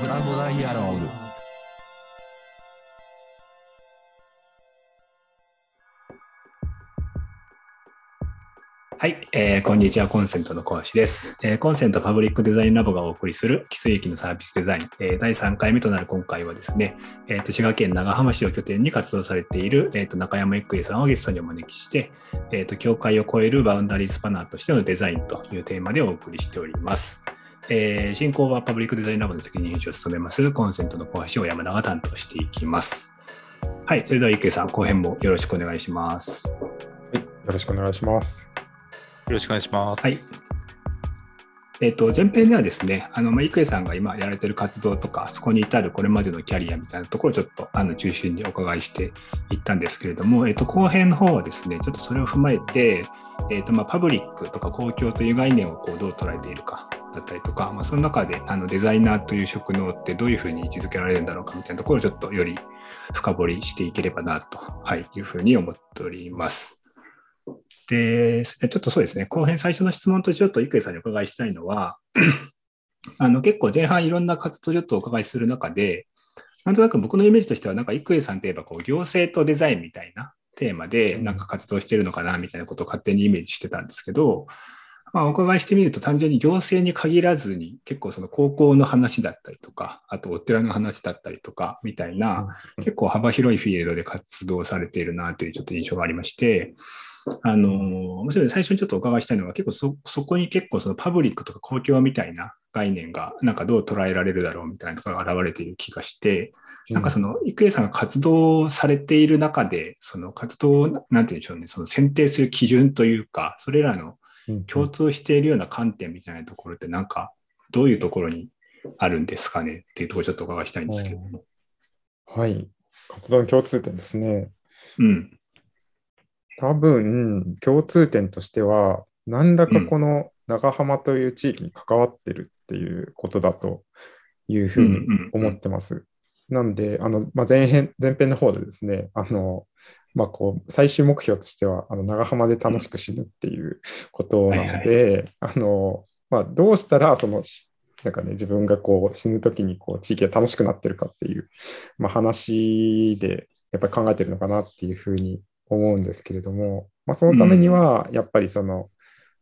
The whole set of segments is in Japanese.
ブラボダイアローグ。はい、えー、こんにちは。コンセントの講師です、えー、コンセントパブリックデザインラボがお送りする奇跡のサービスデザイン、えー、第3回目となる今回はですね、えーと、滋賀県長浜市を拠点に活動されている、えーと、中山育英さんをゲストにお招きして、えーと、境界を超えるバウンダリースパナーとしてのデザインというテーマでお送りしております。えー、進行はパブリックデザインラボの責任編集を務めますコンセントの講師を山田が担当していきます。はい、それでは池さん、後編もよろしくお願いします。はい、よろしくお願いします。よろしくお願いします。はい。えっ、ー、と、前編ではですね、あの、まあ、郁恵さんが今やられてる活動とか、そこに至るこれまでのキャリアみたいなところをちょっと、あの、中心にお伺いしていったんですけれども、えっ、ー、と、後編の方はですね、ちょっとそれを踏まえて、えっ、ー、と、まあ、パブリックとか公共という概念をこう、どう捉えているかだったりとか、まあ、その中であのデザイナーという職能ってどういうふうに位置づけられるんだろうかみたいなところをちょっとより深掘りしていければなと、はい、いうふうに思っております。で、ちょっとそうですね、後編最初の質問とちょっと郁恵さんにお伺いしたいのは、あの結構前半いろんな活動をちょっとお伺いする中で、なんとなく僕のイメージとしては、なんか郁恵さんといえばこう行政とデザインみたいなテーマでなんか活動してるのかなみたいなことを勝手にイメージしてたんですけど、まあ、お伺いしてみると単純に行政に限らずに結構その高校の話だったりとか、あとお寺の話だったりとかみたいな、結構幅広いフィールドで活動されているなというちょっと印象がありまして、あの、もちろん最初にちょっとお伺いしたいのは結構そそこに結構そのパブリックとか公共みたいな概念がなんかどう捉えられるだろうみたいなとかが現れている気がして、なんかその、郁恵さんが活動されている中で、その活動を、なんて言うんでしょうね、その選定する基準というか、それらの共通しているような観点みたいなところってなんかどういうところにあるんですかねっていうところちょっとお伺いしたいんですけども。はい。活動の共通点ですね。うん。多分、共通点としては、何らかこの長浜という地域に関わってるっていうことだというふうに思ってます。なんで、あのまあ、前編前編の方でですね、あのまあ、こう最終目標としてはあの長浜で楽しく死ぬっていうことなので、あのまあ、どうしたらそのなんかね、自分がこう死ぬ時にこう地域が楽しくなってるかっていう、まあ、話でやっぱり考えてるのかなっていうふうに思うんですけれども、まあ、そのためにはやっぱりその、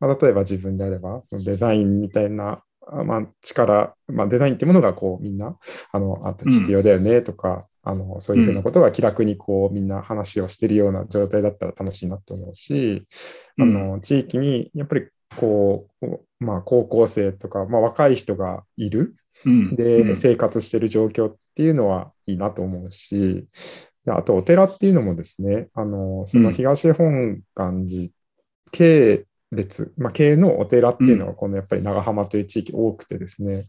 まあ、例えば自分であればそのデザインみたいなまあ、力、まあ、デザインっていうものがこうみんなあのあ必要だよねとか、うん、あのそういうふうなことが気楽にこうみんな話をしてるような状態だったら楽しいなと思うし、うん、あの地域にやっぱりこう、まあ、高校生とか、まあ、若い人がいる、うん、で、生活してる状況っていうのはいいなと思うし、あとお寺っていうのもですね、あのその東本願寺系列、まあ、系のお寺っていうのは、このやっぱり長浜という地域多くてですね、うん、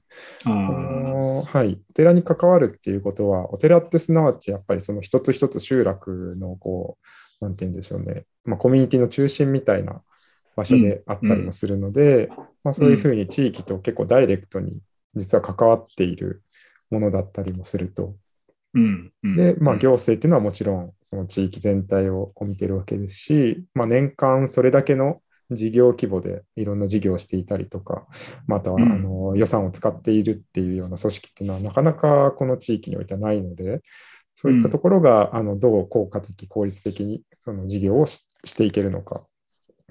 そのはい、お寺に関わるっていうことは、お寺ってすなわちやっぱりその一つ一つ集落のこう、なんて言うんでしょうね、まあ、コミュニティの中心みたいな場所であったりもするので、うん、まあ、そういうふうに地域と結構ダイレクトに実は関わっているものだったりもすると。うんうん、で、まあ、行政っていうのはもちろんその地域全体を見てるわけですし、まあ、年間それだけの事業規模でいろんな事業をしていたりとか、またはあの予算を使っているっていうような組織っていうのはなかなかこの地域においてはないので、そういったところがあのどう効果的、効率的にその事業をしていけるのかっ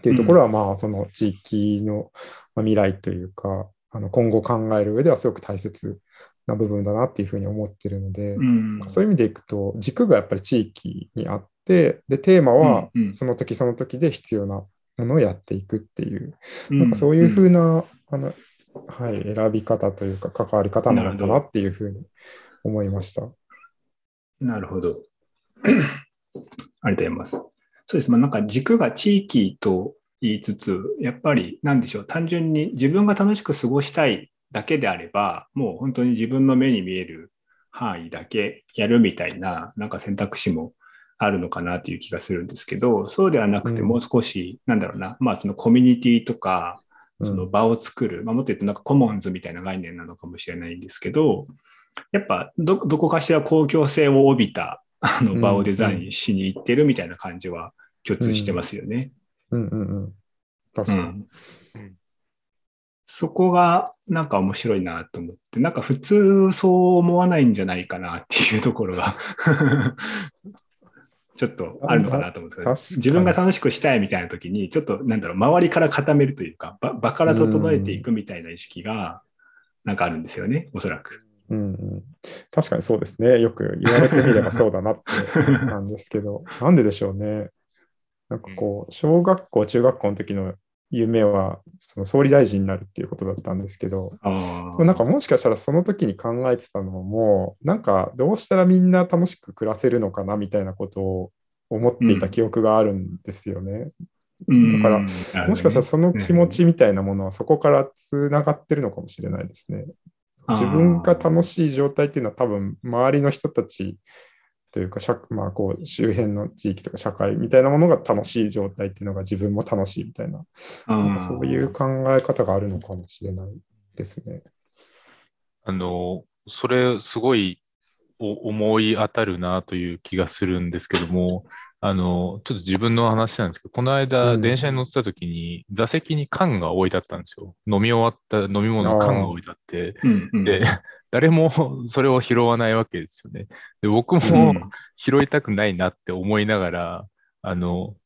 ていうところは、まあその地域の未来というか、あの今後考える上ではすごく大切な部分だなっていうふうに思ってるので、うん、そういう意味でいくと軸がやっぱり地域にあってでテーマはその時その時で必要なものをやっていくっていう、なんかそういうふうな、あのはい、選び方というか関わり方なのかなっていうふうに思いました。なるほど。ありがとうございます。そうです。まあ、なんか軸が地域と言いつつ、やっぱり何でしょう、単純に自分が楽しく過ごしたいだけであれば、もう本当に自分の目に見える範囲だけやるみたいな、なんか選択肢もあるのかなという気がするんですけど、そうではなくて、もう少し、なんだろうな、まあ、そのコミュニティとか、その場を作る、まあ、もっと言うとなんかコモンズみたいな概念なのかもしれないんですけど、やっぱどこかしら公共性を帯びたあの場をデザインしに行ってるみたいな感じは共通してますよね。うん。うん。うん。確かに。うんそこがなんか面白いなと思って、なんか普通そう思わないんじゃないかなっていうところが ちょっとあるのかなと思うんですけど、自分が楽しくしたいみたいな時に、ちょっとなんだろう、周りから固めるというか、場場から整えていくみたいな意識がなんかあるんですよね、おそらく。うんうん、確かにそうですね。よく言われてみればそうだなってなんですけど、なんででしょうね。なんかこう、小学校、中学校の時の夢は、その総理大臣になるっていうことだったんですけど、あなんかもしかしたらその時に考えてたのも、なんかどうしたらみんな楽しく暮らせるのかなみたいなことを思っていた記憶があるんですよね。だからもしかしたらその気持ちみたいなものはそこからつながってるのかもしれないですね。自分が楽しい状態っていうのは多分周りの人たちというか、社まあ、こう周辺の地域とか社会みたいなものが楽しい状態っていうのが自分も楽しいみたいな、そういう考え方があるのかもしれないですね。あの、それすごいお思い当たるなという気がするんですけども、あの、ちょっと自分の話なんですけど、この間、うん。電車に乗ってた時に、座席に缶が置いてあったんですよ。飲み終わった飲み物の缶が置いてあって、うん。うん。で、誰も それを拾わないわけですよね。で、僕うもん。拾いたくないなって思いながら、あの、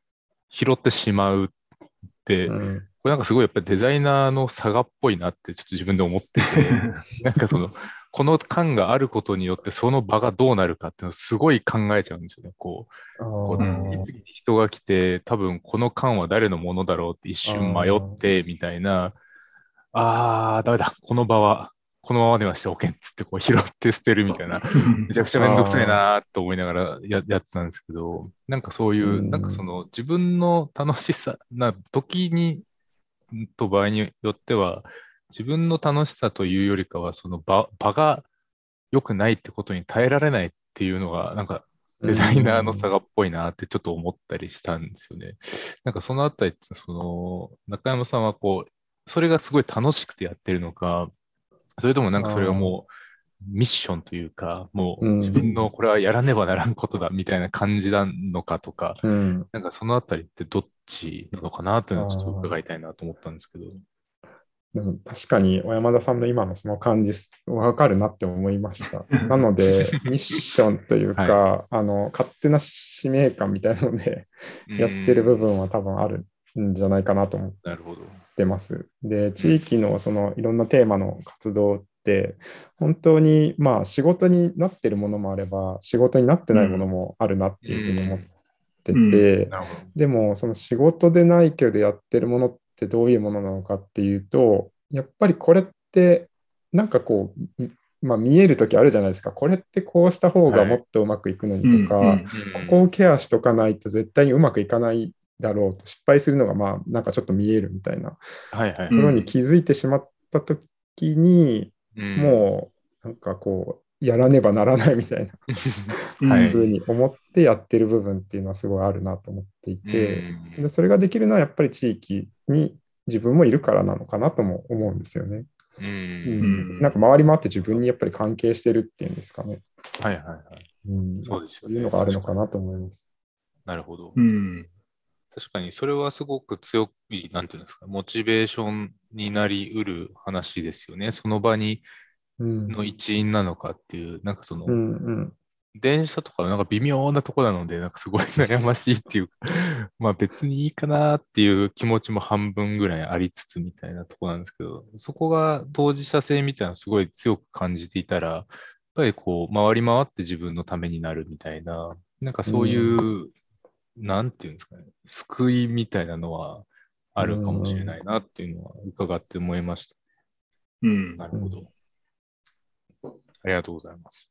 拾ってしまうって、こうん。れなんかすごいやっぱりデザイナーの差がっぽいなってちょっと自分で思ってて、なんかその、この缶があることによってその場がどうなるかっていうのをすごい考えちゃうんですよね。こう、あこうー次々に人が来て、多分この缶は誰のものだろうって一瞬迷ってみたいな、あー、ダメだ、この場はこのままではしておけんっつってこう拾って捨てるみたいな、めちゃくちゃめんどくさいなと思いながらややってたんですけど、なんかそういうう、ん。なんかその自分の楽しさな時に、と場合によっては、自分の楽しさというよりかは、その場場が良くないってことに耐えられないっていうのが、なんかデザイナーの差がっぽいなってちょっと思ったりしたんですよね。なんかそのあたりその中山さんはこう、それがすごい楽しくてやってるのか、それともなんかそれがもうミッションというか、もううん自分のこれはやらねばならんことだみたいな感じなのかとか、うんなんかそのあたりってどっちなのかなっていうのをちょっと伺いたいなと思ったんですけど。でも確かに小山田さんの今のその感じわかるなって思いました。なのでミッションというか、あの勝手な使命感みたいなのでやってる部分は多分あるんじゃないかなと思っなるほど。てます。で地域のそのいろんなテーマの活動って本当にまあ仕事になってるものもあれば仕事になってないものもあるなっていうふうに思ってて、うん。なるほど。でもその仕事でないけどやってるものってどういうものなのかっていうとやっぱりこれってなんかこう、まあ、見える時あるじゃないですか。これってこうした方がもっとうまくいくのにとか、うんうん。ここをケアしとかないと絶対にうまくいかないだろうと失敗するのがまあなんかちょっと見えるみたいな。ところに気づいてしまった時に、うんもうなんかこうやらねばならないみたいなうんはいふうに思ってやってる部分っていうのはすごいあるなと思っていて。うんでそれができるのはやっぱり地域に自分もいるからなのかなとも思うんですよね。ううんん。なんか周りもあって自分にやっぱり関係してるっていうんですかね。はいはいはい。うん、そうですよねそういうのがあるのかなと思います。なるほど。うん確かにそれはすごく強い、なんていうんですか、モチベーションになりうる話ですよね。その場にうん。の一員なのかっていう、なんかその、うんうん電車とかなんか微妙なとこなので、なんかすごい悩ましいっていうか、まあ別にいいかなっていう気持ちも半分ぐらいありつつみたいなとこなんですけど、そこが当事者性みたいなのをすごい強く感じていたら、やっぱりこう、回り回って自分のためになるみたいな、なんかそういう、なんていうんですかね、救いみたいなのはあるかもしれないなっていうのは伺って思いました。うんなるほど。ありがとうございます。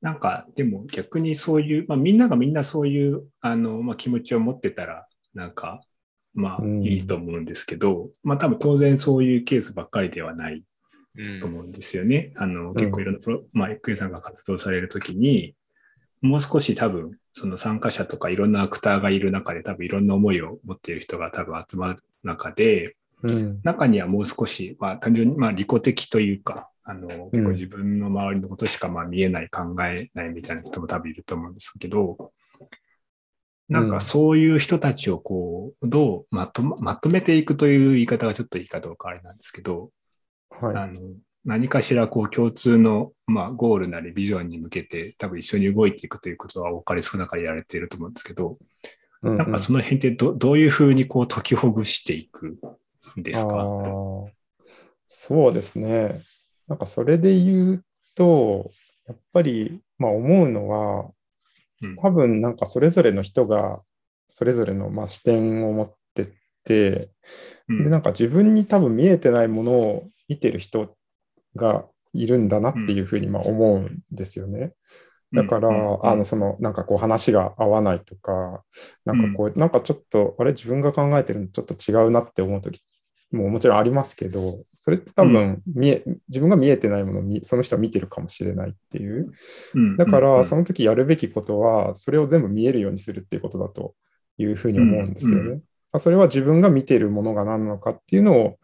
なんか、でも逆にそういう、まあ、みんながみんなそういうあの、まあ、気持ちを持ってたら、なんか、まあうんいいと思うんですけど、まあ多分当然そういうケースばっかりではないうんと思うんですよね。あの結構いろんなプロ、まあ、エックエさんが活動されるときに、もう少し多分、その参加者とかいろんなアクターがいる中で、多分いろんな思いを持っている人が多分集まる中で、うん。中にはもう少し、まあ、単純にまあ利己的というか、あの結構自分の周りのことしかまあ見えない、考えないみたいな人も多分いると思うんですけど、なんかそういう人たちをこう、どうまとまとめていくという言い方がちょっといいかどうかあれなんですけど、はい。あの何かしらこう共通の、まあ、ゴールなりビジョンに向けて多分一緒に動いていくということは多かれ少なかれやられていると思うんですけど、うんうん。なんかその辺ってどどういうふうにこう解きほぐしていくんですあかー。そうですね。なんかそれで言うと、やっぱり、まあ、思うのは、うん。多分なんかそれぞれの人がそれぞれのまあ視点を持ってって、うん。でなんか自分に多分見えてないものを見てる人がいるんだなっていうふうにまあ思うんですよね。だから、うん。あのそのなんかこう話が合わないとか、なんかこう、なんかちょっと、あれ、自分が考えてるのちょっと違うなって思うときももちろんありますけど、それって多分見え、自分が見えてないものを見その人は見てるかもしれないっていう。うん。だから、その時やるべきことは、それを全部見えるようにするっていうことだというふうに思うんですよね。うん。それは自分が見ているものが何なのかっていうのを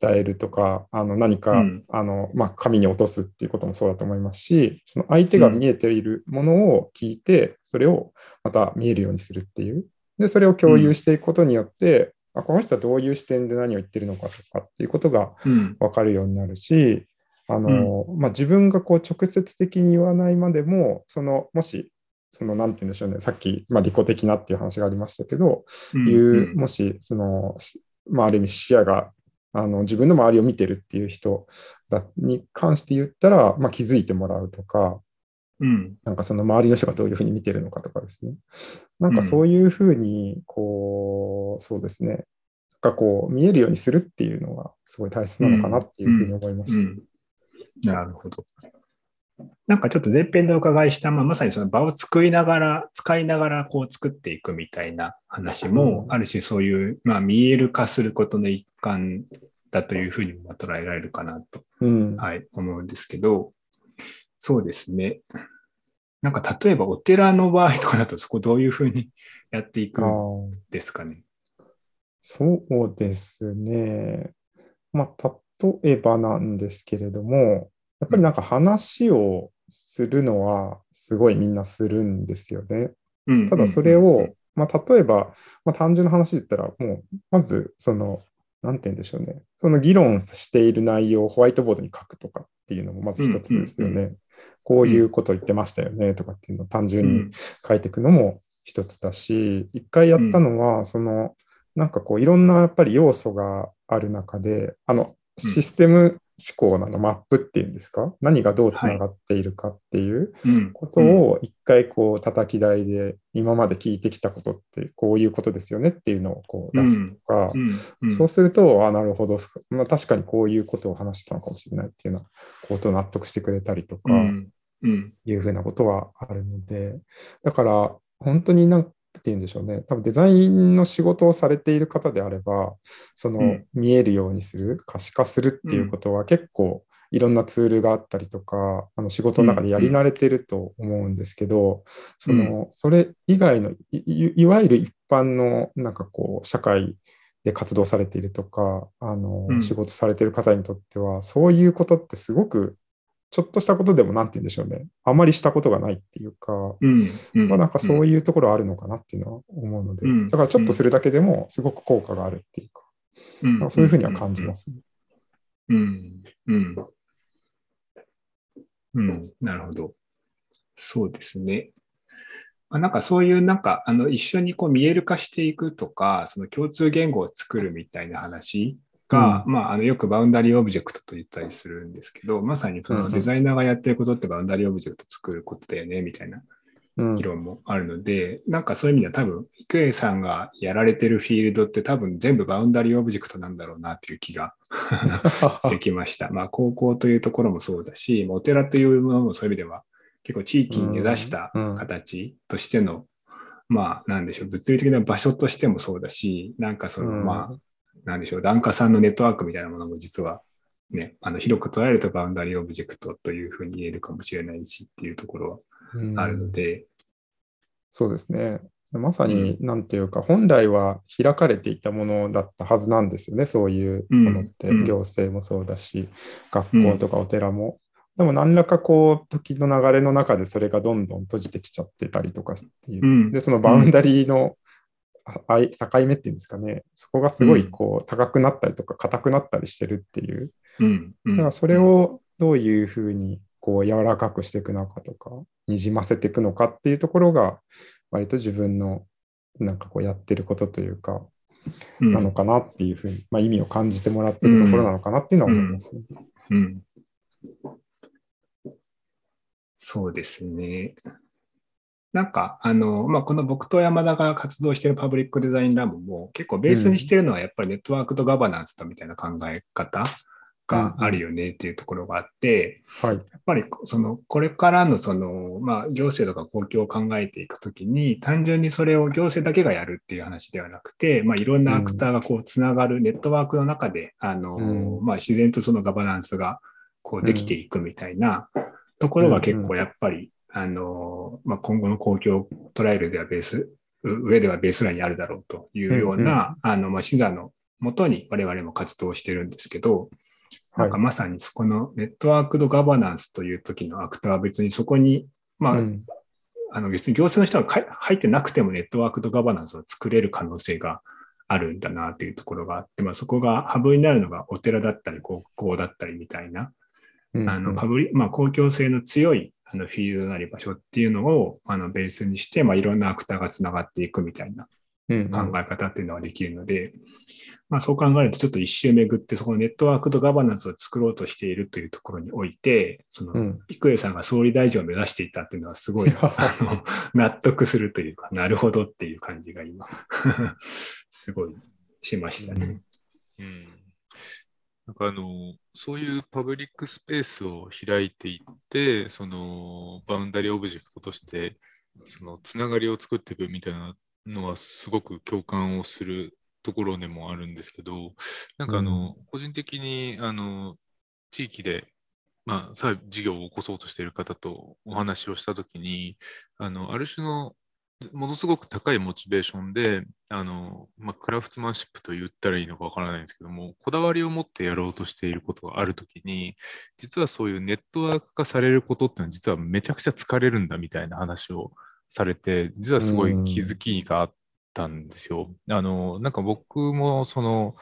伝えるとか、あの何か、うん。あのまあ、紙に落とすっていうこともそうだと思いますし、その相手が見えているものを聞いて、それをまた見えるようにするっていう。で、それを共有していくことによって、あこの人はどういう視点で何を言ってるのかとかっていうことがうん。分かるようになるし、あのまあ、自分がこう直接的に言わないまでも、そのもし、そのなんて言うんでしょうね、さっき、まあ、利己的なっていう話がありましたけど、うん。いう、うん。もし、その、しまあ、ある意味視野が、あの、自分の周りを見てるっていう人だに関して言ったら、まあ、気づいてもらうとか、うんなんかその周りの人がどういうふうに見てるのかとかですね。なんかそういうふうに、こう、そうですね。なんかこう、見えるようにするっていうのがすごい大切なのかなっていうふうに思いました。うんなるほど。なんかちょっと前編でお伺いした、まあ、まさにその場を作りながら、使いながらこう作っていくみたいな話も、うんある種そういう、まあ、見える化することの一環だというふうにも捉えられるかなと、うん。はい、思うんですけど、そうですね。なんか例えばお寺の場合とかだとそこどういうふうにやっていくんですかね？そうですね。まあ、例えばなんですけれども、やっぱりなんか話をするのはすごいみんなするんですよね。うんただそれを、まあ、例えば、まあ、単純な話で言ったら、もう、まず、その、なんて言うんでしょうね。その議論している内容をホワイトボードに書くとかっていうのもまず一つですよね。こういうこと言ってましたよねとかっていうのを単う純にん書いていくのも一つだし、一回やったのは、その、なんかこう、いろんなやっぱり要素がある中で、あの、システム思考なのマップっていうんですか？何がどうつながっているかっていううん。ことを一回こう叩き台で今まで聞いてきたことってこういうことですよねっていうのをこう出すとか、そうすると、あなるほど、まあ、確かにこういうことを話してたのかもしれないっていうようなことを納得してくれたりとか、いうふうなことはあるので、だから本当になんて言うんでしょうね、多分デザインの仕事をされている方であれば、そのうん。見えるようにする、可視化するっていうことは結構いろんなツールがあったりとか、あの仕事の中でやり慣れてると思うんですけど、そのそれ以外のいいいわゆる一般のなんかこう社会で活動されているとか、あのうん。仕事されている方にとっては、そういうことってすごくちょっとしたことでもなんて言うんでしょうね。あまりしたことがないっていうか、うんうんまあなんかそういうところあるのかなっていうのは思うので、うんだからちょっとするだけでもすごく効果があるっていうか、うんかそういうふうには感じますね。うん。うん。うん。なるほど。そうですね。まあ、なんかそういうなんかあの一緒にこう見える化していくとか、その共通言語を作るみたいな話が、まあ、あのよく boundary object と言ったりするんですけど、まさにそうんうんのデザイナーがやってることって boundary object 作ることだよねみたいなうん。議論もあるので、なんかそういう意味では多分、郁英さんがやられてるフィールドって多分全部 boundary object なんだろうなという気が できました。まあ、高校というところもそうだし、まあお寺というものもそういう意味では、結構地域に根ざしたうん。うん。形としての、まあ、なんでしょう、物理的な場所としてもそうだし、なんかその、うん。まあ、なんでしょう、檀家さんのネットワークみたいなものも実は、ね、あの広く捉えると boundary object というふうに言えるかもしれないしっていうところうん。はあるので、そうですね。まさに、なんていうか、本来は開かれていたものだったはずなんですよね、そういうものって、うん。うん行政もそうだし、学校とかお寺も。でも何らかこう時の流れの中でそれがどんどん閉じてきちゃってたりとかっていう、うん。でその boundaryーの、境目っていうんですかねそこがすごいこう高くなったりとか硬くなったりしてるっていううん。うんだからそれ、をどういうふうにこう柔らかくしていくのかとかにじませていくのかっていうところが割と自分のなんかこうやってることというかうんなのかなっていうふうに、まあ、意味を感じてもらってるところなのかなっていうのは思いますね。うん。そうですね。なんか、あの、まあ、この僕と山田が活動しているパブリックデザインラボも結構ベースにしてるのはやっぱりネットワークとガバナンスとみたいな考え方があるよねっていうところがあって、はい。やっぱりそのこれからのその、まあ、行政とか公共を考えていくときに、単純にそれを行政だけがやるっていう話ではなくて、まあ、いろんなアクターがこうつながるネットワークの中で、あのうん。まあ、自然とそのガバナンスがこうできていくみたいなところが結構やっぱり、あのまあ、今後の公共を捉えるではベース、う上ではベースラインにあるだろうというような、あのまあ、視座のもとに我々も活動してるんですけど、なんかまさにそこのネットワークとガバナンスという時のアクターは別にそこに、まあ、うん。あの別に行政の人がか入ってなくてもネットワークとガバナンスを作れる可能性があるんだなというところがあって、まあ、そこがハブになるのがお寺だったり高校だったりみたいな、うん。あのパブリまあ、公共性の強いあのフィールドなり場所っていうのをあのベースにして、まあ、いろんなアクターがつながっていくみたいなうん考え方っていうのはできるので、まあ、そう考えるとちょっと一周巡ってそこのネットワークとガバナンスを作ろうとしているというところにおいてその、うん。郁恵さんが総理大臣を目指していたっていうのはすごい あの納得するというかなるほどっていう感じが今 すごいしましたね。うん。なんかあの、そういうパブリックスペースを開いていって、その boundary object として、そのつながりを作っていくみたいなのはすごく共感をするところでもあるんですけど、なんかあの、個人的にあの地域で、まあ事業を起こそうとしている方とお話をしたときに、あの、ある種のものすごく高いモチベーションで、あの、まあ、クラフトマンシップと言ったらいいのかわからないんですけども、こだわりを持ってやろうとしていることがあるときに、実はそういうネットワーク化されることっていうのは実はめちゃくちゃ疲れるんだみたいな話をされて、実はすごい気づきがあったんですよ。あの、なんか僕もその、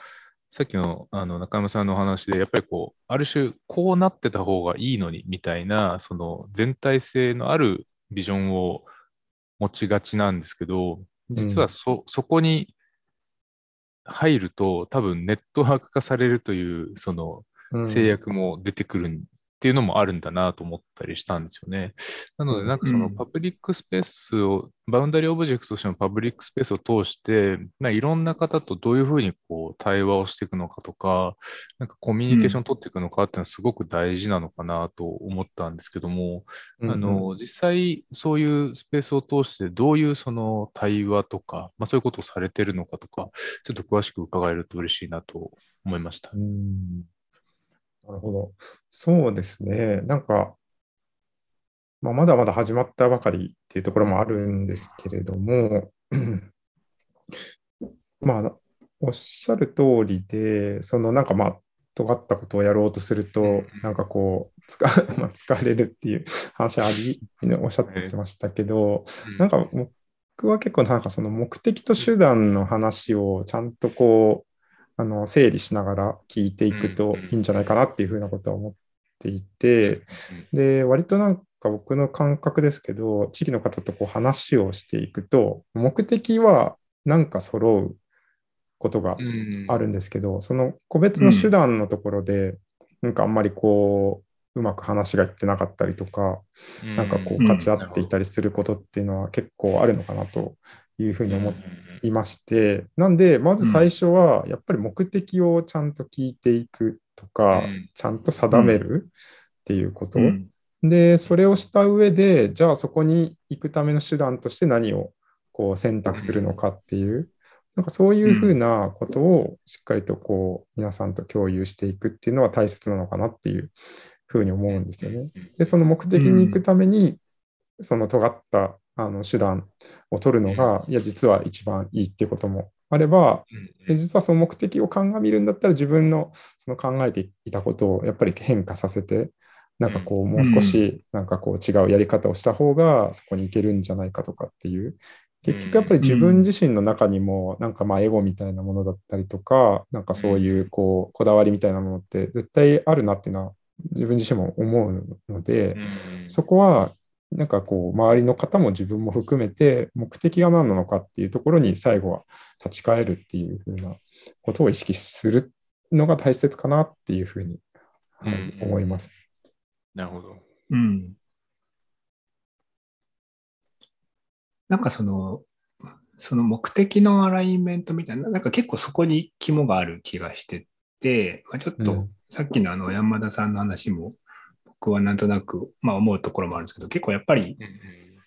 さっきのあの中山さんのお話で、やっぱりこう、ある種、こうなってた方がいいのにみたいな、その全体性のあるビジョンを持ちがちなんですけど、実はそ,、そこに入ると、多分ネットワーク化されるという、そのうん。制約も出てくるっていうのもあるんだなと思ったりしたんですよね。なので、なんかそのうんパブリックスペースを、 boundary object としてのパブリックスペースを通して、まあ、いろんな方とどういうふうにこう対話をしていくのかとか、なんかコミュニケーションを取っていくのかっていうのはすごく大事なのかなと思ったんですけども、うんあの、実際そういうスペースを通してどういうその対話とか、まあそういうことをされてるのかとか、ちょっと詳しく伺えると嬉しいなと思いましたう。んなるほど。そうですね。なんか、まあ、まだまだ始まったばかりっていうところもあるんですけれども、まあ、おっしゃる通りで、そのなんかまあ、尖ったことをやろうとすると、なんかこう、つか まあ、疲れるっていう 話あり、おっしゃってましたけど、なんか僕は結構なんかその目的と手段の話をちゃんとこう、あの整理しながら聞いていくといいんじゃないかなっていうふうなことは思っていて、で、割となんか僕の感覚ですけど、地域の方とこう話をしていくと、目的はなんか揃うことがあるんですけど、その個別の手段のところで、なんかあんまりこう、うまく話がいってなかったりとか、なんかこう、勝ち合っていたりすることっていうのは結構あるのかなというふうに思いまして、なんで、まず最初は、やっぱり目的をちゃんと聞いていくとか、ちゃんと定めるっていうこと。で、それをした上で、じゃあそこに行くための手段として何をこう選択するのかっていう、なんかそういうふうなことをしっかりとこう皆さんと共有していくっていうのは大切なのかなっていうふうに思うんですよね。で、その目的に行くために、その尖ったあの手段を取るのが、いや、実は一番いいっていうこともあれば、で実はその目的を鑑みるんだったら自分のその考えていたことをやっぱり変化させて、なんかこう、もう少し、なんかこう、違うやり方をした方が、そこに行けるんじゃないかとかっていう。結局やっぱり自分自身の中にも、なんかまあエゴみたいなものだったりとか、なんかそういうこう、こだわりみたいなものって絶対あるなっていうのは、自分自身も思うので、そこはなんかこう、周りの方も自分も含めて、目的が何なのかっていうところに最後は立ち返るっていうふうなことを意識するのが大切かなっていうふうに、はい、思います。なるほど。うん。なんかその、その目的のアライメントみたいな、なんか結構そこに肝がある気がしてて、まあ、ちょっとさっきのあの山田さんの話も、僕はなんとなく、まあ、思うところもあるんですけど、結構やっぱり、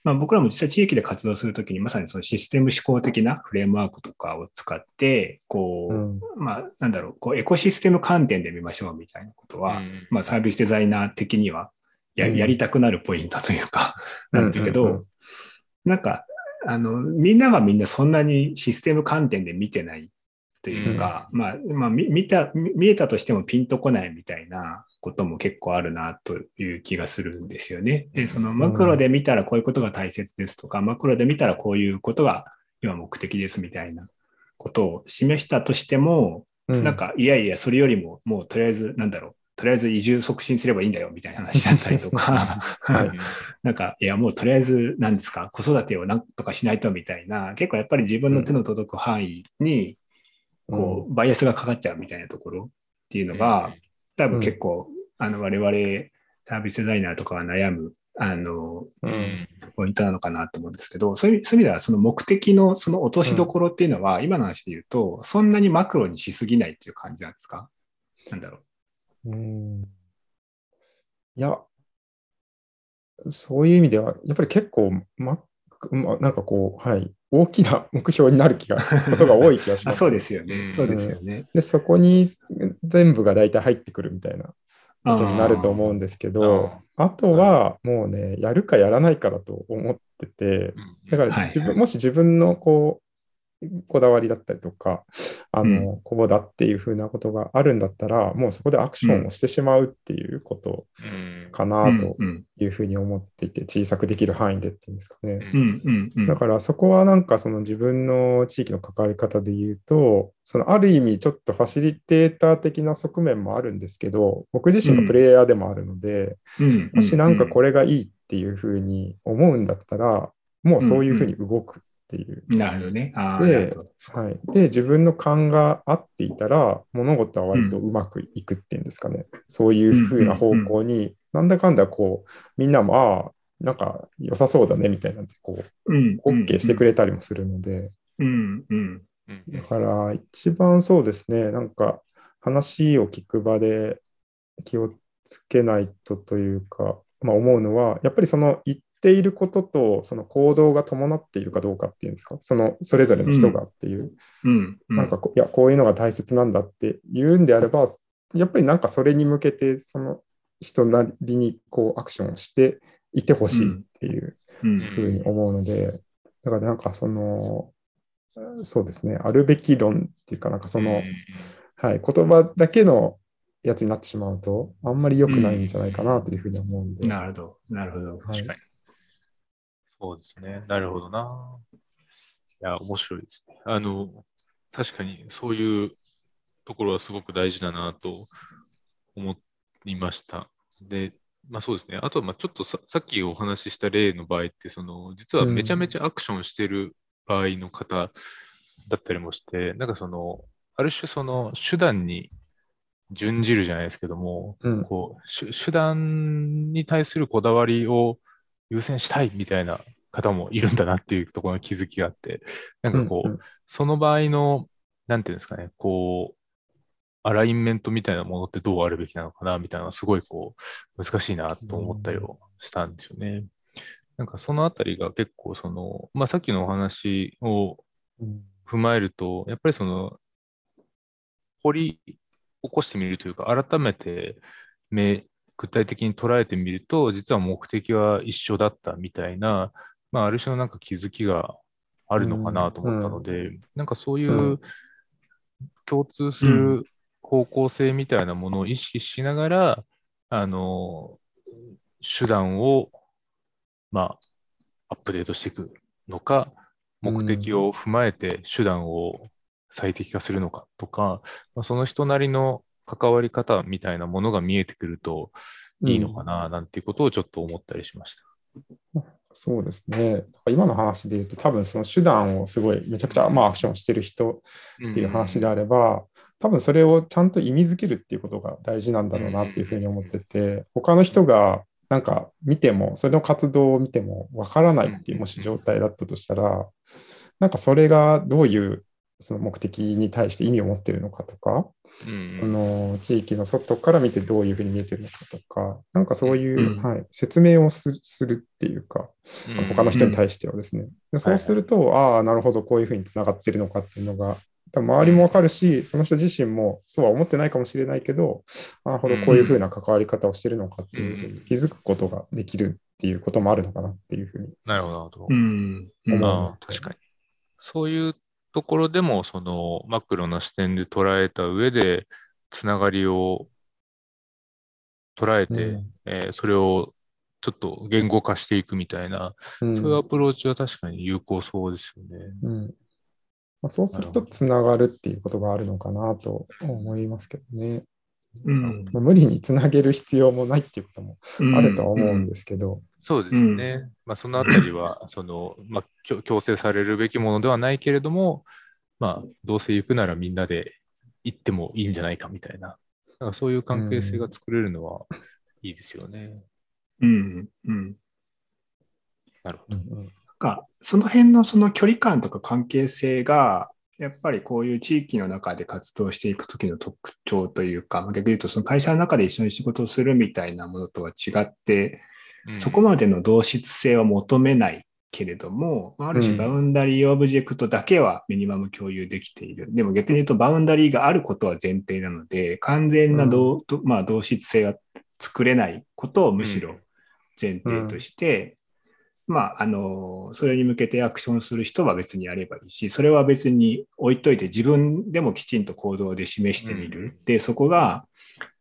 まあ、僕らも実際地域で活動するときに、まさにそのシステム思考的なフレームワークとかを使って、こう、うん、まあ、なんだろう、こう、エコシステム観点で見ましょうみたいなことは、うん、まあ、サービスデザイナー的にはや、やりたくなるポイントというか、なんですけど、なんか、あの、みんながみんなそんなにシステム観点で見てないというか、うん、まあ、まあ、見た、見えたとしてもピンとこないみたいなことも結構あるなという気がするんですよね。で、そのマクロで見たらこういうことが大切ですとか、マクロで見たらこういうことが今目的ですみたいなことを示したとしても、うん、なんか、いやいや、それよりももうとりあえず、なんだろう、とりあえず移住促進すればいいんだよみたいな話だったりとか、はい、なんか、いや、もうとりあえず、何ですか、子育てをなんとかしないとみたいな、結構やっぱり自分の手の届く範囲に、こう、バイアスがかかっちゃうみたいなところっていうのが、多分結構、うん、あの、我々サービスデザイナーとかは悩む、あの、うん、ポイントなのかなと思うんですけど、そういうそういう意味では、その目的のその落としどころっていうのは、うん、今の話で言うと、そんなにマクロにしすぎないっていう感じなんですか？なんだろう。うん。いや、そういう意味では、やっぱり結構、ま、ま、なんかこう、はい、大きな目標になる気が、ことが多い気がします、そうですよね。そうですよね。で、そこに全部が大体入ってくるみたいなことになると思うんですけど、あとはもうね、やるかやらないかだと思ってて、だから自分、もし自分のこう、こだわりだったりとか、あの、うん、こうだっていうふうなことがあるんだったら、もうそこでアクションをしてしまうっていうことかなというふうに思っていて、小さくできる範囲でっていうんですかね。だからそこはなんかその自分の地域の関わり方で言うと、そのある意味ちょっとファシリテーター的な側面もあるんですけど、僕自身がプレイヤーでもあるので、もしなんかこれがいいっていうふうに思うんだったら、もうそういうふうに動くっていう。なるほどね。ではい、で、自分の勘が合っていたら、物事は割とうまくいくっていうんですかね。うん、そういうふうな方向に、うんうん、なんだかんだこう、みんなも、ああ、なんか良さそうだねみたいなこう、うん、OK してくれたりもするので。うんうん、だから、一番そうですね、なんか話を聞く場で気をつけないとというか、まあ、思うのは、やっぱりその言っていることとその行動が伴っているかどうかっていうんですか、そのそれぞれの人がっていう、うん、うん、なんかこいやこういうのが大切なんだって言うんであれば、やっぱりなんかそれに向けて、その人なりにこうアクションをしていてほしいっていうふうに思うので、だからなんかその、そうですね、あるべき論っていうか、なんかその、はい、言葉だけのやつになってしまうと、あんまり良くないんじゃないかなというふうに思うんで。なるほど、なるほど。確かに。そうですね。なるほどな。いや、面白いですね。あの、確かにそういうところはすごく大事だなと思いました。で、まあそうですね。あと、まあちょっとささっきお話しした例の場合って、その、実はめちゃめちゃアクションしてる場合の方だったりもして、うん、なんかその、ある種その手段に準じるじゃないですけども、うん、こう手段に対するこだわりを優先したいみたいな方もいるんだなっていうところの気づきがあって、なんかこう、うんうん、その場合の、なんていうんですかね、こう、アラインメントみたいなものってどうあるべきなのかなみたいなのすごいこう、難しいなと思ったりをしたんですよね。なんかそのあたりが結構その、まあさっきのお話を踏まえると、やっぱりその、掘り起こしてみるというか、改めて目具体的に捉えてみると、実は目的は一緒だったみたいな、まあ、ある種のなんか気づきがあるのかなと思ったので、うん、なんかそういう共通する方向性みたいなものを意識しながら、あの、手段を、まあ、アップデートしていくのか、目的を踏まえて手段を最適化するのかとか、まあ、その人なりの関わり方みたいなものが見えてくるといいのかな、なんていうことをちょっと思ったりしました。そうですね。今の話で言うと、多分その手段をすごいめちゃくちゃまあアクションしてる人っていう話であれば、多分それをちゃんと意味づけるっていうことが大事なんだろうなっていうふうに思ってて、他の人がなんか見ても、それの活動を見てもわからないっていうもし状態だったとしたら、なんかそれがどういうその目的に対して意味を持っているのかとか、うん、その地域の外から見てどういうふうに見えてるのかとか、なんかそういう、うん、はい、説明をするっていうか、うん、他の人に対してはですね。でそうすると、はい、ああ、なるほど、こういうふうにつながってるのかっていうのが、多分周りもわかるし、その人自身もそうは思ってないかもしれないけど、なるほど、こういうふうな関わり方をしてるのかっていうふうに気づくことができるっていうこともあるのかなっていうふうに。なるほど。うん。まあ、確かに。そういうところでも、そのマクロな視点で捉えた上で、つながりを捉えて、うん、えー、それをちょっと言語化していくみたいな、うん、そういうアプローチは確かに有効そうですよね。うん。まあ、そうすると、つながるっていうことがあるのかなと思いますけどね。うん、無理につなげる必要もないっていうこともあるとは思うんですけど、そうですね。うん、まあ、そのあたりは、その、まあ、強制されるべきものではないけれども、まあ、どうせ行くならみんなで行ってもいいんじゃないかみたいな、なんかそういう関係性が作れるのはいいですよね。うん、うん。なるほど。なんか、その辺のその距離感とか関係性が、やっぱりこういう地域の中で活動していくときの特徴というか、逆に言うとその会社の中で一緒に仕事をするみたいなものとは違って、そこまでの同質性は求めないけれども、ある種 boundary object だけはミニマム共有できている。でも逆に言うと boundary があることは前提なので、完全な同,、まあ、同質性が作れないことをむしろ前提として、まあ、あの、それに向けてアクションする人は別にやればいいし、それは別に置いといて自分でもきちんと行動で示してみる。で、そこが、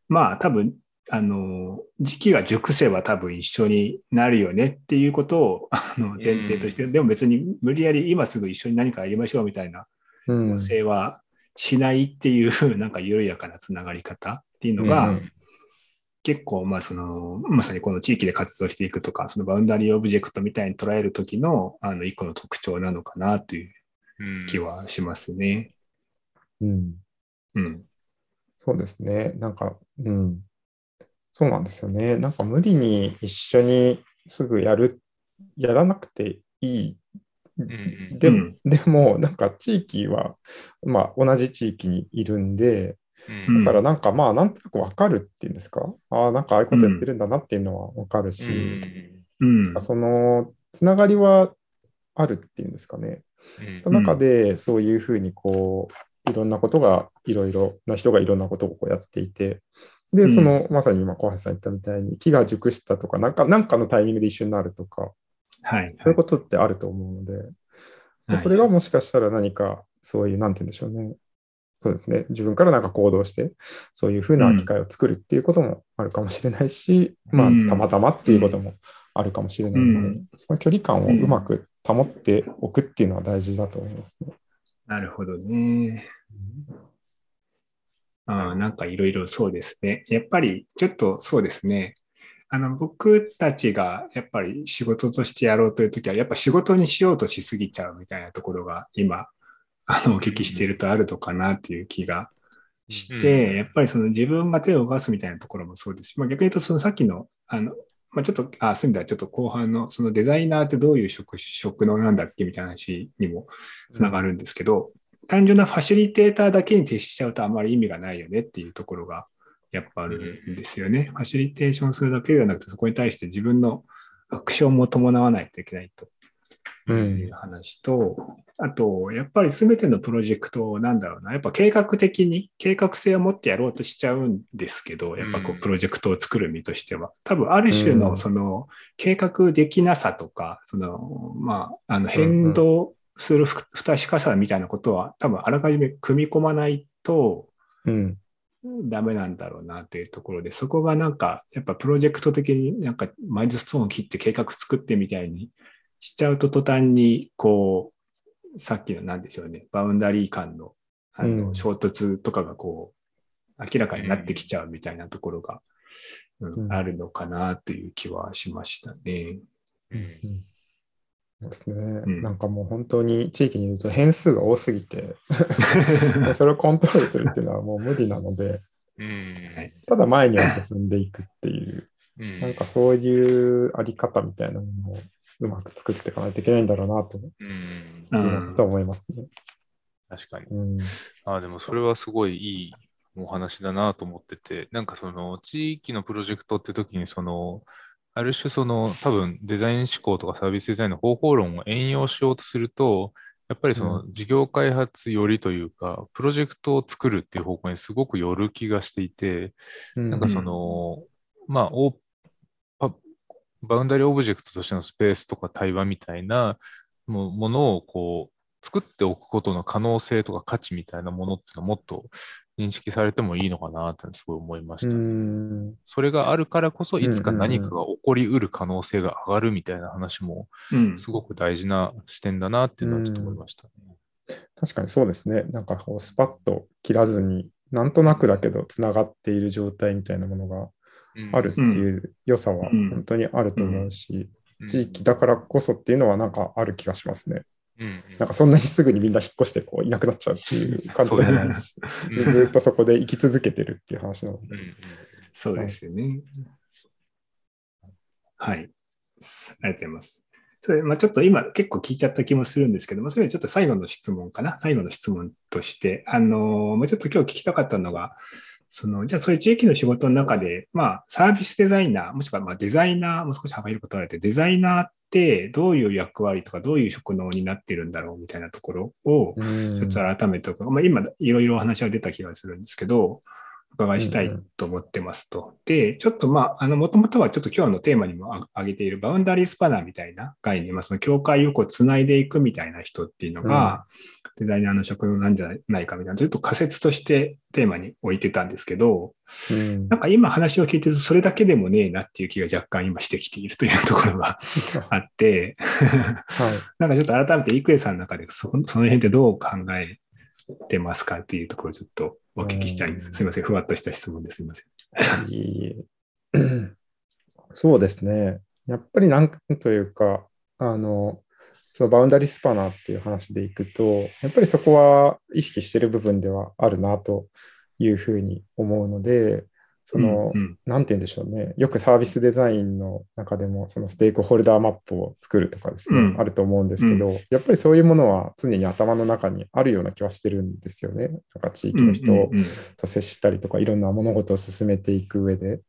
まあ多分あの、時期が熟せば多分一緒になるよねっていうことを あの前提として、うん、でも別に無理やり今すぐ一緒に何かやりましょうみたいな要請はしないっていう、なんか緩やかなつながり方っていうのが、うん、結構、まあその、まさにこの地域で活動していくとか、その boundary object みたいに捉える時の、あの、一個の特徴なのかなという気はしますね。うん。うん。そうですね。なんか、うん。そうなんですよね。なんか無理に一緒にすぐやる、やらなくていい。でも、でもなんか地域は、まあ、同じ地域にいるんで、だからなんかまあなんとなくわかるっていうんですか、ああ、なんかああいうことやってるんだなっていうのはわかるし、うん、そのつながりはあるっていうんですかね。その中でそういうふうにこういろんなことがいろいろな人がいろんなことをこうやっていて、で、その、まさに今、小橋さん言ったみたいに、木が熟したとか、なんか、なんかのタイミングで一緒になるとか、はい、そういうことってあると思うので、はい、それがもしかしたら何か、そういう、なんて言うんでしょうね。そうですね。自分からなんか行動して、そういうふうな機会を作るっていうこともあるかもしれないし、うん、まあ、たまたまっていうこともあるかもしれないので、うん、その距離感をうまく保っておくっていうのは大事だと思いますね。なるほどね。あなんかいろいろそうですね。やっぱりちょっとそうですね。あの僕たちがやっぱり仕事としてやろうというときは、やっぱ仕事にしようとしすぎちゃうみたいなところが今、あのお聞きしているとあるのかなという気がして、やっぱりその自分が手を動かすみたいなところもそうですし、まあ、逆に言うとそのさっきの、あのまあ、ちょっと、あ、そういう意味ではちょっと後半のそのデザイナーってどういう職職能なんだっけみたいな話にもつながるんですけど、単純なファシリテーターだけに徹しちゃうとあんまり意味がないよねっていうところがやっぱあるんですよね。ファシリテーションするだけではなくて、そこに対して自分のアクションも伴わないといけないと。いう話と、うん、あと、やっぱり全てのプロジェクトなんだろうな、やっぱ計画的に計画性を持ってやろうとしちゃうんですけど、やっぱこうプロジェクトを作る身としては、多分ある種のその計画できなさとか、その、まあ、あの変動、する不確かさみたいなことは多分あらかじめ組み込まないと、うん、ダメなんだろうなというところで、そこがなんか、やっぱプロジェクト的になんかマイルストーンを切って計画作ってみたいにしちゃうと途端に、こう、さっきのなんでしょうね、バウンダリー間のあの衝突とかがこう、明らかになってきちゃうみたいなところが、うん、あるのかなという気はしましたね。うんですね、うん、なんかもう本当に地域にいると変数が多すぎて それをコントロールするっていうのはもう無理なので、うん、ただ前には進んでいくっていう、うん、なんかそういうあり方みたいなものをうまく作っていかないといけないんだろうなと,、うん、と思いますね。確かに。うん、あでもそれはすごいいいお話だなと思ってて、なんかその地域のプロジェクトって時にそのある種その多分デザイン思考とかサービスデザインの方法論を援用しようとすると、やっぱりその事業開発よりというか、プロジェクトを作るっていう方向にすごく寄る気がしていて、なんかその、まあ、 boundary object としてのスペースとか対話みたいなものをこう作っておくことの可能性とか価値みたいなものっていうのをもっと認識されてもいいのかなってすごい思いました、ね。それがあるからこそ、いつか何かが起こりうる可能性が上がるみたいな話も、すごく大事な視点だなっていうのはちょっと思いましたね。確かにそうですね。なんかこうスパッと切らずに、なんとなくだけどつながっている状態みたいなものがあるっていう良さは本当にあると思うし、地域だからこそっていうのはなんかある気がしますね。うんなんかそんなにすぐにみんな引っ越してこういなくなっちゃうっていう感じでもないし、ずっとそこで生き続けてるっていう話なので。そうですよね。はい。ありがとうございます。それまあ、ちょっと今結構聞いちゃった気もするんですけども、それはちょっと最後の質問かな。最後の質問として、あの、もうちょっと今日聞きたかったのが、その、じゃあそういう地域の仕事の中で、まあ、サービスデザイナー、もしくはまあデザイナー、もう少し幅広く取られて、デザイナーってどういう役割とかどういう職能になってるんだろうみたいなところを、ちょっと改めて、まあ、今いろいろお話は出た気がするんですけど、お伺いしたいと思ってますと。で、ちょっとまあ、あの、もともとはちょっと今日のテーマにも挙げているバウンダリースパナーみたいな概念、まあ、その境界をこう繋いでいくみたいな人っていうのが、デザイナーの職能なんじゃないかみたいな、ちょっと仮説としてテーマに置いてたんですけど、うん、なんか今話を聞いてるとそれだけでもねえなっていう気が若干今してきているというところが あって、はい、なんかちょっと改めて郁恵さんの中でそその辺ってどう考えてますかっていうところをちょっとお聞きしたいんです。すみません、ふわっとした質問ですみません。いい そうですね。やっぱりなんというか、あの、そのバウンダリースパナーっていう話でいくと、やっぱりそこは意識してる部分ではあるなというふうに思うので、その、うんうん、なんて言うんでしょうね。よくサービスデザインの中でも、そのステークホルダーマップを作るとかですね、うん、あると思うんですけど、うん、やっぱりそういうものは常に頭の中にあるような気はしてるんですよね。なんか地域の人と接したりとか、いろんな物事を進めていく上で。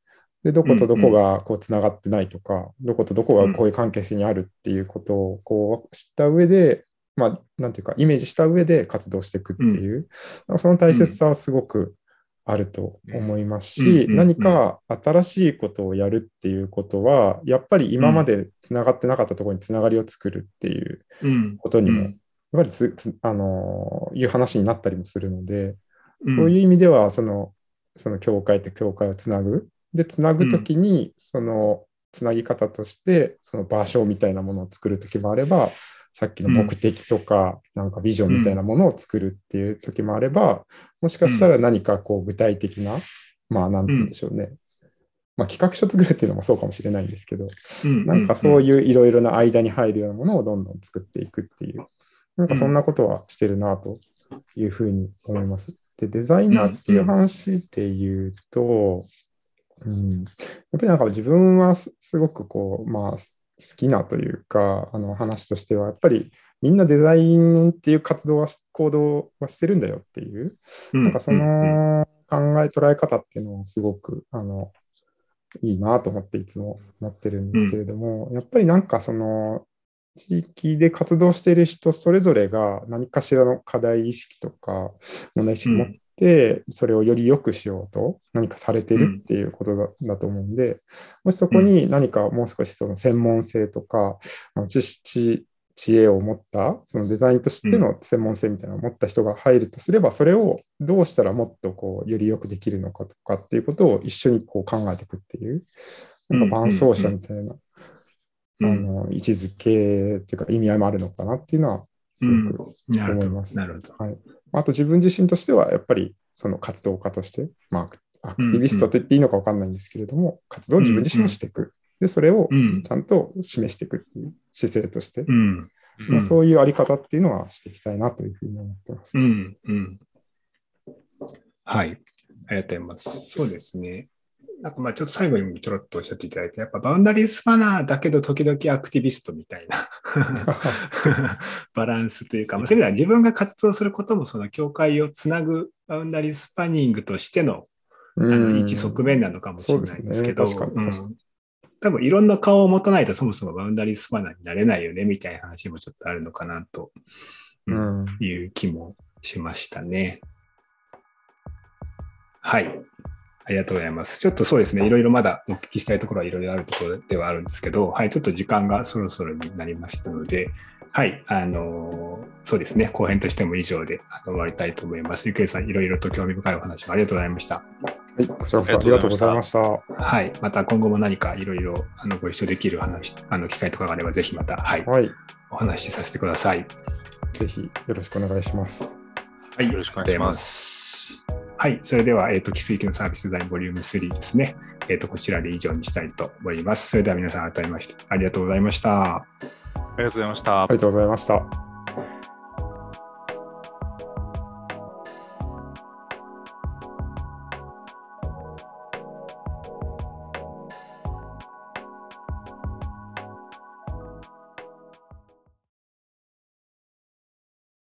で、どことどこがこうつながってないとか、うんうん、どことどこがこういう関係性にあるっていうことをこう知った上で、まあ、なんていうか、イメージした上で活動していくっていう、うん、その大切さはすごくあると思いますし、何か新しいことをやるっていうことは、やっぱり今までつながってなかったところにつながりを作るっていうことにも、やっぱりつあのいう話になったりもするので、そういう意味では、その、その教会と教会をつなぐ。で、つなぐときに、その、つなぎ方として、その場所みたいなものを作るときもあれば、さっきの目的とか、なんかビジョンみたいなものを作るっていう時もあれば、もしかしたら何かこう具体的な、まあなんて言うんでしょうね。まあ企画書作るっていうのもそうかもしれないんですけど、なんかそういういろいろな間に入るようなものをどんどん作っていくっていう、なんかそんなことはしてるなというふうに思います。で、デザイナーっていう話で言うと、うん、やっぱりなんか自分はすごくこう、まあ、好きなというか、あの話としては、やっぱりみんなデザインっていう活動は、行動はしてるんだよっていう、なんかその考え、捉え方っていうのはすごく、あの、いいなと思っていつも思ってるんですけれども、うん、やっぱりなんかその、地域で活動している人それぞれが何かしらの課題意識とか問題意識持っ、それをより良くしようと何かされてるっていうことだ,、だと思うんで、もしそこに何かもう少しその専門性とか、知知知恵を持った、そのデザインとしての専門性みたいなのを持った人が入るとすれば、それをどうしたらもっとこうよりよくできるのかとかっていうことを一緒にこう考えていくっていう、なんか伴走者みたいな、あの位置づけっていうか意味合いもあるのかなっていうのはすごく思います。なるほど。はい、あと自分自身としてはやっぱりその活動家として、まあ、アクティビストって言っていいのか分かんないんですけれども、活動を自分自身もしていく。で、それをうんちゃんと示していくっていう姿勢として、うん。まあ、そういうあり方っていうのはしていきたいなというふうに思ってます。うん。うん。はい。ありがとうございます。そうですね。なんかまあちょっと最後にもちょろっとおっしゃっていただいて、やっぱバウンダリースパナーだけど時々アクティビストみたいな。バランスというか、まあ、そういう意味では自分が活動することもその境界をつなぐバウンダリースパニングとしてのあの一側面なのかもしれないんですけど、多分いろんな顔を持たないとそもそもバウンダリースパナーになれないよねみたいな話もちょっとあるのかなと、ううんん。いう気もしましたね。はい。ありがとうございます。ちょっとそうですね、いろいろまだお聞きしたいところはいろいろあるところではあるんですけど、はい、ちょっと時間がそろそろになりましたので、はい、あのーそうですね、後編としても以上であの終わりたいと思います。ゆくえさん、いろいろと興味深いお話もありがとうございました。はい、こちらこそありがとうございました。はい、また今後も何かいろいろあのご一緒できる話、あの機会とかがあれば、ぜひまた、はい、はい、お話しさせてください。ぜひよろしくお願いします。はい、よろしくお願いしますす。はい、それでは、えっ、と、奇跡のサービスデザインボリューム3ですね。えっ、と、こちらで以上にしたいと思います。それでは皆さん改めましてありがとうございました。ありがとうございましたあり。がとうございました。